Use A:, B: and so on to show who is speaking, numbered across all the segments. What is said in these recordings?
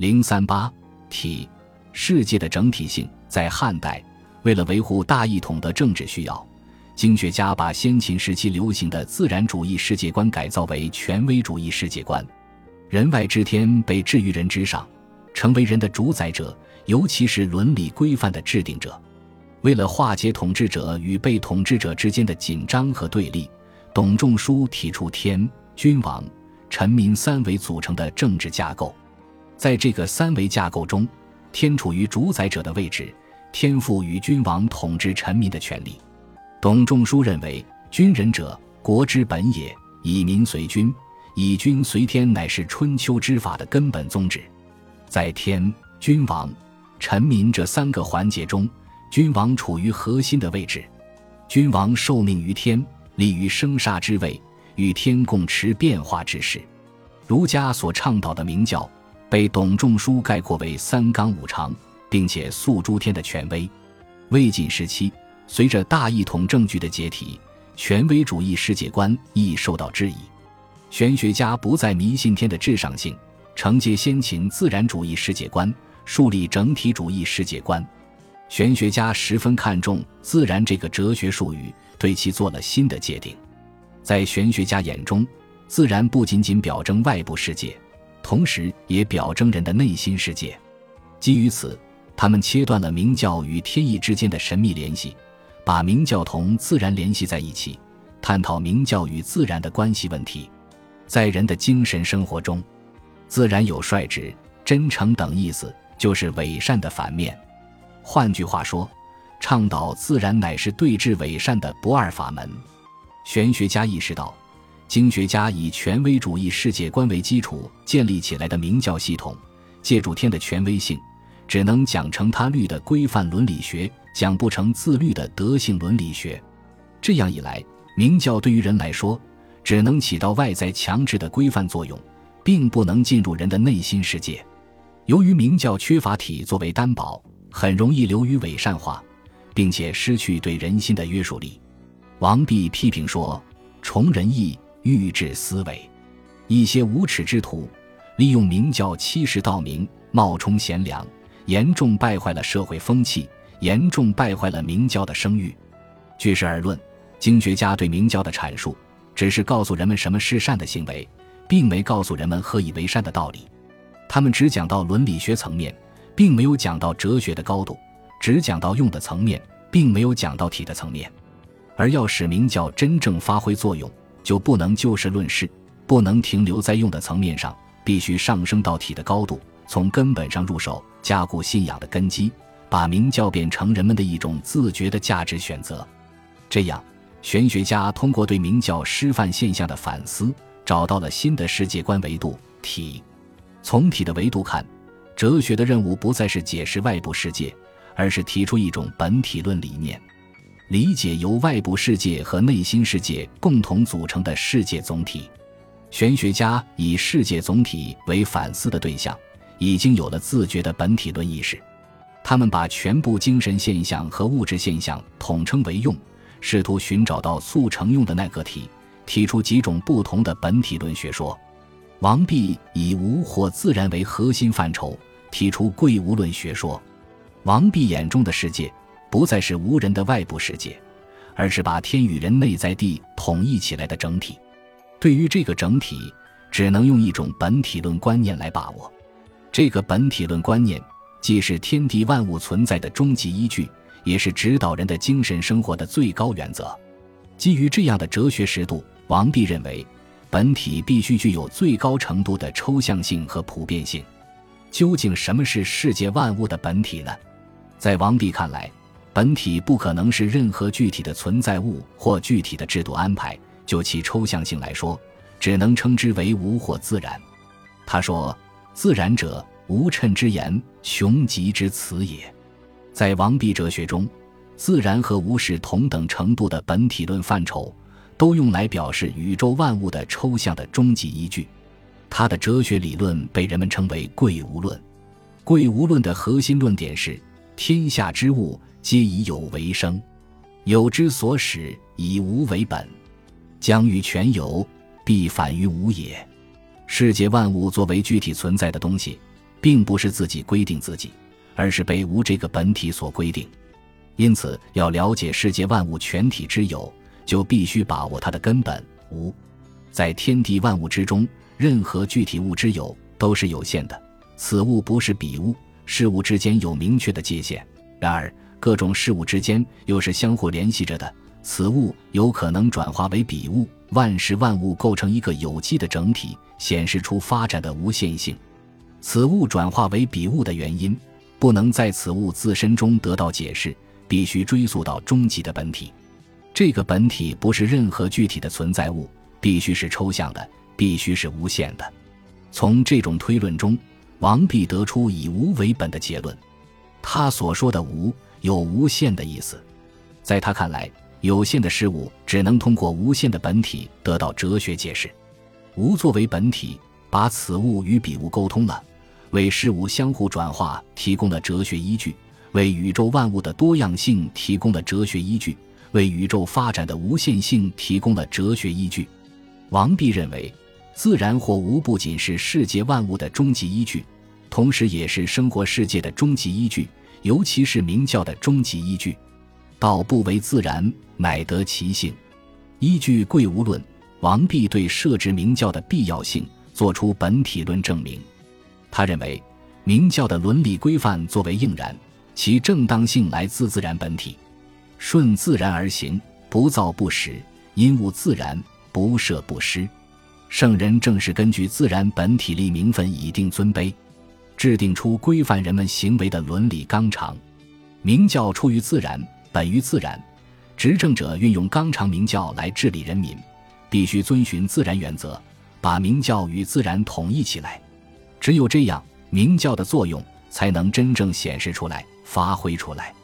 A: 零三八体世界的整体性，在汉代，为了维护大一统的政治需要，经学家把先秦时期流行的自然主义世界观改造为权威主义世界观。人外之天被置于人之上，成为人的主宰者，尤其是伦理规范的制定者。为了化解统治者与被统治者之间的紧张和对立，董仲舒提出天、君王、臣民三维组成的政治架构。在这个三维架构中，天处于主宰者的位置，天赋予君王统治臣民的权利。董仲舒认为，君人者，国之本也，以民随君，以君随天，乃是春秋之法的根本宗旨。在天、君王、臣民这三个环节中，君王处于核心的位置，君王受命于天，立于生杀之位，与天共持变化之势。儒家所倡导的明教，被董仲舒概括为三纲五常，并且诉诸天的权威。魏晋时期，随着大一统政局的解体，权威主义世界观亦受到质疑。玄学家不再迷信天的至上性，承接先秦自然主义世界观，树立整体主义世界观。玄学家十分看重“自然”这个哲学术语，对其做了新的界定。在玄学家眼中，自然不仅仅表征外部世界，同时也表征人的内心世界。基于此，他们切断了明教与天意之间的神秘联系，把明教同自然联系在一起，探讨明教与自然的关系问题。在人的精神生活中，自然有率直、真诚等意思，就是伪善的反面。换句话说，倡导自然乃是对治伪善的不二法门。玄学家意识到，经学家以权威主义世界观为基础建立起来的明教系统，借助天的权威性，只能讲成他律的规范伦理学，讲不成自律的德性伦理学。这样一来，明教对于人来说，只能起到外在强制的规范作用，并不能进入人的内心世界。由于明教缺乏体作为担保。很容易流于伪善化，并且失去对人心的约束力。王弼批评说：“崇仁义，欲治思维。一些无耻之徒，利用明教欺世盗名，冒充贤良，严重败坏了社会风气，严重败坏了明教的声誉。据实而论，经学家对明教的阐述，只是告诉人们什么是善的行为，并没告诉人们何以为善的道理。他们只讲到伦理学层面。”并没有讲到哲学的高度，只讲到用的层面，并没有讲到体的层面。而要使明教真正发挥作用，就不能就事论事，不能停留在用的层面上，必须上升到体的高度，从根本上入手，加固信仰的根基，把明教变成人们的一种自觉的价值选择。这样，玄学家通过对明教师范现象的反思，找到了新的世界观维度——体。从体的维度看。哲学的任务不再是解释外部世界，而是提出一种本体论理念，理解由外部世界和内心世界共同组成的世界总体。玄学家以世界总体为反思的对象，已经有了自觉的本体论意识。他们把全部精神现象和物质现象统称为用，试图寻找到速成用的那个体，提出几种不同的本体论学说。王弼以无或自然为核心范畴。提出贵无论学说，王弼眼中的世界不再是无人的外部世界，而是把天与人内在地统一起来的整体。对于这个整体，只能用一种本体论观念来把握。这个本体论观念既是天地万物存在的终极依据，也是指导人的精神生活的最高原则。基于这样的哲学实度，王弼认为，本体必须具有最高程度的抽象性和普遍性。究竟什么是世界万物的本体呢？在王弼看来，本体不可能是任何具体的存在物或具体的制度安排。就其抽象性来说，只能称之为无或自然。他说：“自然者，无称之言，穷极之词也。”在王弼哲学中，自然和无是同等程度的本体论范畴，都用来表示宇宙万物的抽象的终极依据。他的哲学理论被人们称为“贵无论”。贵无论的核心论点是：天下之物皆以有为生，有之所始，以无为本，将欲全有，必反于无也。世界万物作为具体存在的东西，并不是自己规定自己，而是被无这个本体所规定。因此，要了解世界万物全体之有，就必须把握它的根本无。在天地万物之中，任何具体物之有都是有限的，此物不是彼物，事物之间有明确的界限。然而，各种事物之间又是相互联系着的，此物有可能转化为彼物。万事万物构成一个有机的整体，显示出发展的无限性。此物转化为彼物的原因，不能在此物自身中得到解释，必须追溯到终极的本体。这个本体不是任何具体的存在物。必须是抽象的，必须是无限的。从这种推论中，王弼得出以无为本的结论。他所说的“无”有无限的意思。在他看来，有限的事物只能通过无限的本体得到哲学解释。无作为本体，把此物与彼物沟通了，为事物相互转化提供了哲学依据，为宇宙万物的多样性提供了哲学依据，为宇宙发展的无限性提供了哲学依据。王弼认为，自然或无不仅是世界万物的终极依据，同时也是生活世界的终极依据，尤其是明教的终极依据。道不为自然，乃得其性。依据贵无论，王弼对设置明教的必要性作出本体论证明。他认为，明教的伦理规范作为应然，其正当性来自自然本体，顺自然而行，不造不实，因物自然。不设不施，圣人正是根据自然本体立名分，以定尊卑，制定出规范人们行为的伦理纲常。明教出于自然，本于自然，执政者运用纲常明教来治理人民，必须遵循自然原则，把明教与自然统一起来。只有这样，明教的作用才能真正显示出来、发挥出来。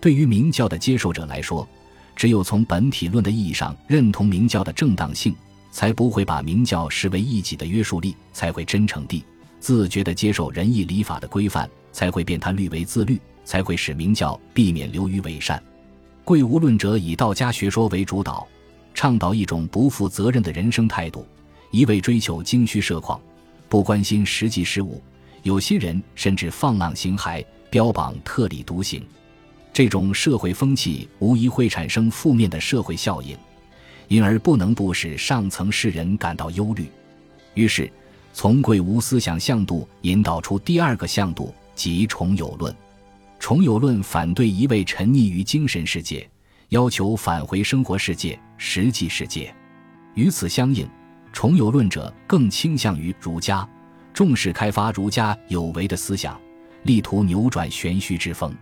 A: 对于明教的接受者来说，只有从本体论的意义上认同明教的正当性，才不会把明教视为一己的约束力，才会真诚地、自觉地接受仁义礼法的规范，才会变他律为自律，才会使明教避免流于伪善。贵无论者以道家学说为主导，倡导一种不负责任的人生态度，一味追求精虚设况，不关心实际事务。有些人甚至放浪形骸，标榜特立独行。这种社会风气无疑会产生负面的社会效应，因而不能不使上层世人感到忧虑。于是，从贵无思想向度引导出第二个向度，即重有论。重有论反对一味沉溺于精神世界，要求返回生活世界、实际世界。与此相应，重有论者更倾向于儒家，重视开发儒家有为的思想，力图扭转玄虚之风。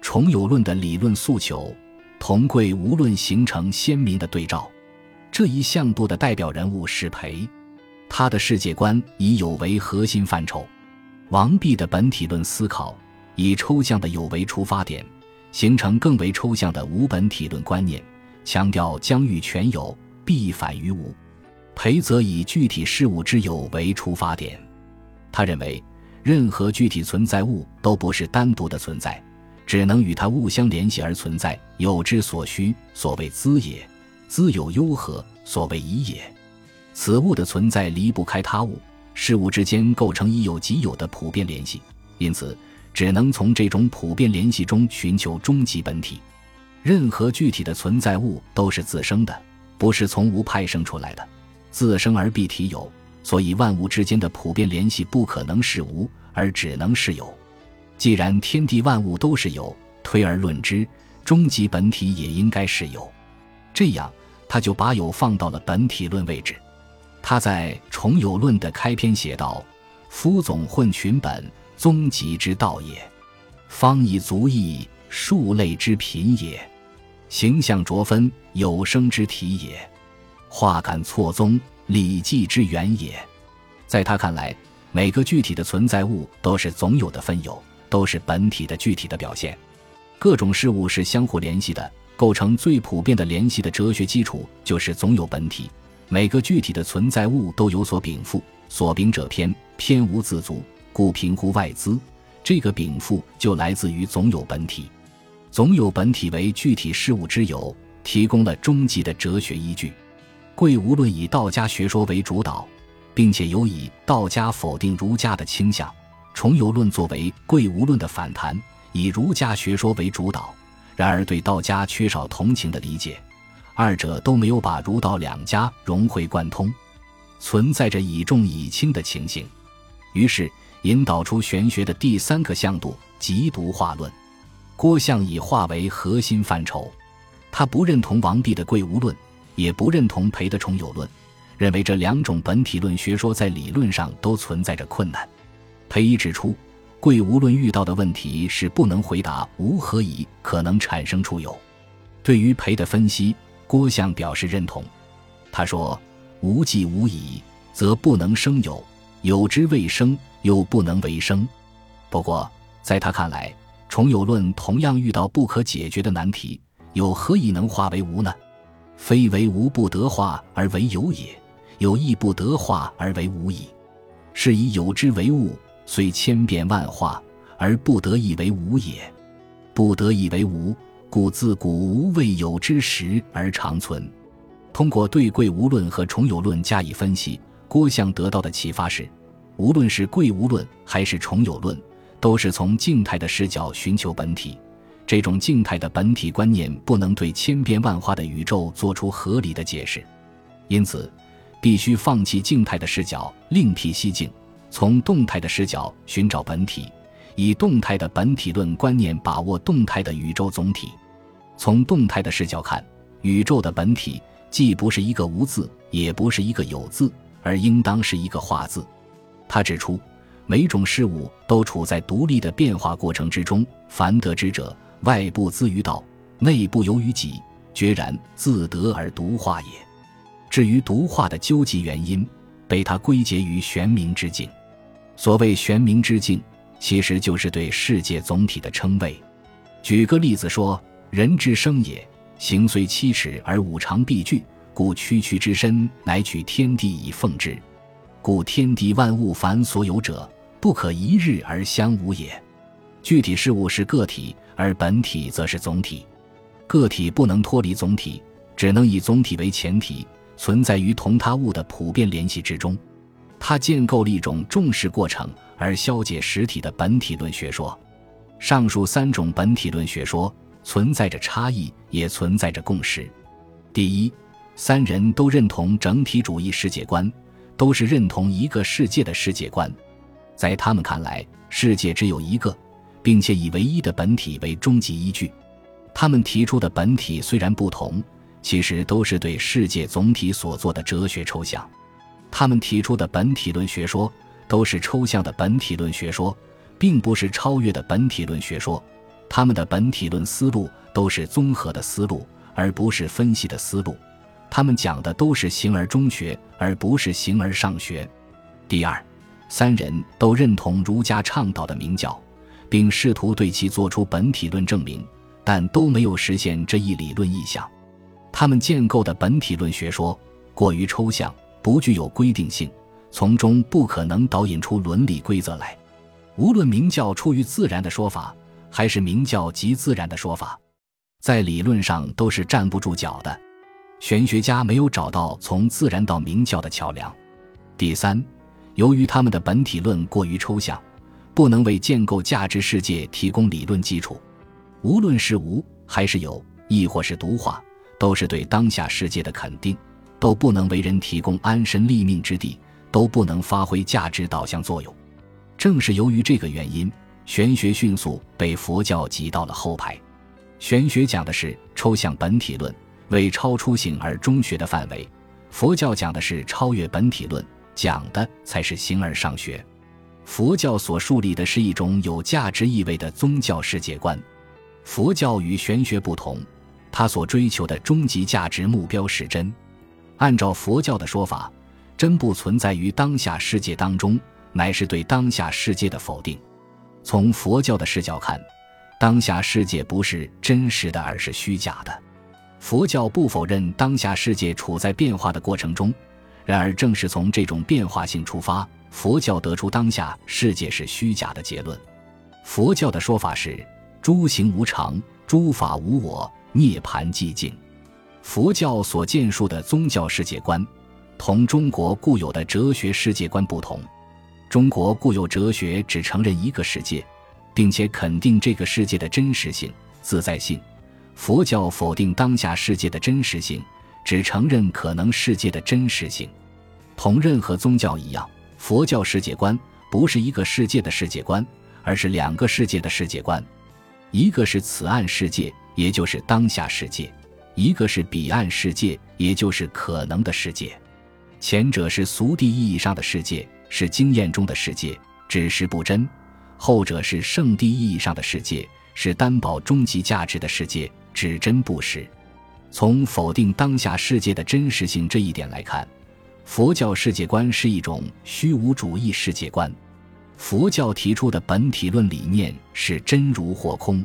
A: 重有论的理论诉求，同贵无论形成鲜明的对照。这一向度的代表人物是裴，他的世界观以有为核心范畴。王弼的本体论思考，以抽象的有为出发点，形成更为抽象的无本体论观念，强调将欲全有，必反于无。裴则以具体事物之有为出发点，他认为任何具体存在物都不是单独的存在。只能与它物相联系而存在，有之所需，所谓资也；资有优和，所谓宜也。此物的存在离不开他物，事物之间构成已有即有的普遍联系，因此只能从这种普遍联系中寻求终极本体。任何具体的存在物都是自生的，不是从无派生出来的。自生而必体有，所以万物之间的普遍联系不可能是无，而只能是有。既然天地万物都是有，推而论之，终极本体也应该是有。这样，他就把有放到了本体论位置。他在《重有论》的开篇写道：“夫总混群本，宗极之道也；方以足义，数类之品也；形象着分，有生之体也；化感错综，礼记之源也。”在他看来，每个具体的存在物都是总有的分有。都是本体的具体的表现，各种事物是相互联系的，构成最普遍的联系的哲学基础就是总有本体。每个具体的存在物都有所禀赋，所禀者偏，偏无自足，故平乎外资。这个禀赋就来自于总有本体，总有本体为具体事物之有，提供了终极的哲学依据。贵无论以道家学说为主导，并且有以道家否定儒家的倾向。重游论作为贵无论的反弹，以儒家学说为主导。然而对道家缺少同情的理解，二者都没有把儒道两家融会贯通，存在着以重以轻的情形。于是引导出玄学的第三个向度——极独化论。郭象以化为核心范畴，他不认同王弼的贵无论，也不认同裴的重有论，认为这两种本体论学说在理论上都存在着困难。裴一指出。贵无论遇到的问题是不能回答无何以可能产生出有。对于裴的分析，郭象表示认同。他说：“无既无以，则不能生有；有之未生，又不能为生。”不过，在他看来，重有论同样遇到不可解决的难题：有何以能化为无呢？非为无不得化而为有也，有亦不得化而为无矣。是以有之为物。虽千变万化，而不得以为无也。不得以为无，故自古无未有之时而长存。通过对贵无论和重有论加以分析，郭象得到的启发是：无论是贵无论还是重有论，都是从静态的视角寻求本体。这种静态的本体观念不能对千变万化的宇宙做出合理的解释，因此必须放弃静态的视角，另辟蹊径。从动态的视角寻找本体，以动态的本体论观念把握动态的宇宙总体。从动态的视角看，宇宙的本体既不是一个无字，也不是一个有字，而应当是一个化字。他指出，每种事物都处在独立的变化过程之中。凡得之者，外部资于道，内部由于己，决然自得而独化也。至于独化的究极原因，被他归结于玄冥之境。所谓玄冥之境，其实就是对世界总体的称谓。举个例子说，人之生也，形虽七尺而五常必具，故区区之身乃取天地以奉之。故天地万物凡所有者，不可一日而相无也。具体事物是个体，而本体则是总体。个体不能脱离总体，只能以总体为前提，存在于同他物的普遍联系之中。他建构了一种重视过程而消解实体的本体论学说。上述三种本体论学说存在着差异，也存在着共识。第一，三人都认同整体主义世界观，都是认同一个世界的世界观。在他们看来，世界只有一个，并且以唯一的本体为终极依据。他们提出的本体虽然不同，其实都是对世界总体所做的哲学抽象。他们提出的本体论学说都是抽象的本体论学说，并不是超越的本体论学说。他们的本体论思路都是综合的思路，而不是分析的思路。他们讲的都是形而中学，而不是形而上学。第二，三人都认同儒家倡导的明教，并试图对其做出本体论证明，但都没有实现这一理论意向。他们建构的本体论学说过于抽象。不具有规定性，从中不可能导引出伦理规则来。无论明教出于自然的说法，还是明教即自然的说法，在理论上都是站不住脚的。玄学家没有找到从自然到明教的桥梁。第三，由于他们的本体论过于抽象，不能为建构价值世界提供理论基础。无论是无还是有，亦或是独化，都是对当下世界的肯定。都不能为人提供安身立命之地，都不能发挥价值导向作用。正是由于这个原因，玄学迅速被佛教挤到了后排。玄学讲的是抽象本体论，为超出形而中学的范围；佛教讲的是超越本体论，讲的才是形而上学。佛教所树立的是一种有价值意味的宗教世界观。佛教与玄学不同，它所追求的终极价值目标是真。按照佛教的说法，真不存在于当下世界当中，乃是对当下世界的否定。从佛教的视角看，当下世界不是真实的，而是虚假的。佛教不否认当下世界处在变化的过程中，然而正是从这种变化性出发，佛教得出当下世界是虚假的结论。佛教的说法是：诸行无常，诸法无我，涅槃寂静。佛教所建树的宗教世界观，同中国固有的哲学世界观不同。中国固有哲学只承认一个世界，并且肯定这个世界的真实性、自在性；佛教否定当下世界的真实性，只承认可能世界的真实性。同任何宗教一样，佛教世界观不是一个世界的世界观，而是两个世界的世界观：一个是此岸世界，也就是当下世界；一个是彼岸世界，也就是可能的世界。前者是俗谛意义上的世界。是经验中的世界，只是不真；后者是圣地意义上的世界，是担保终极价值的世界，只真不实。从否定当下世界的真实性这一点来看，佛教世界观是一种虚无主义世界观。佛教提出的本体论理念是真如或空。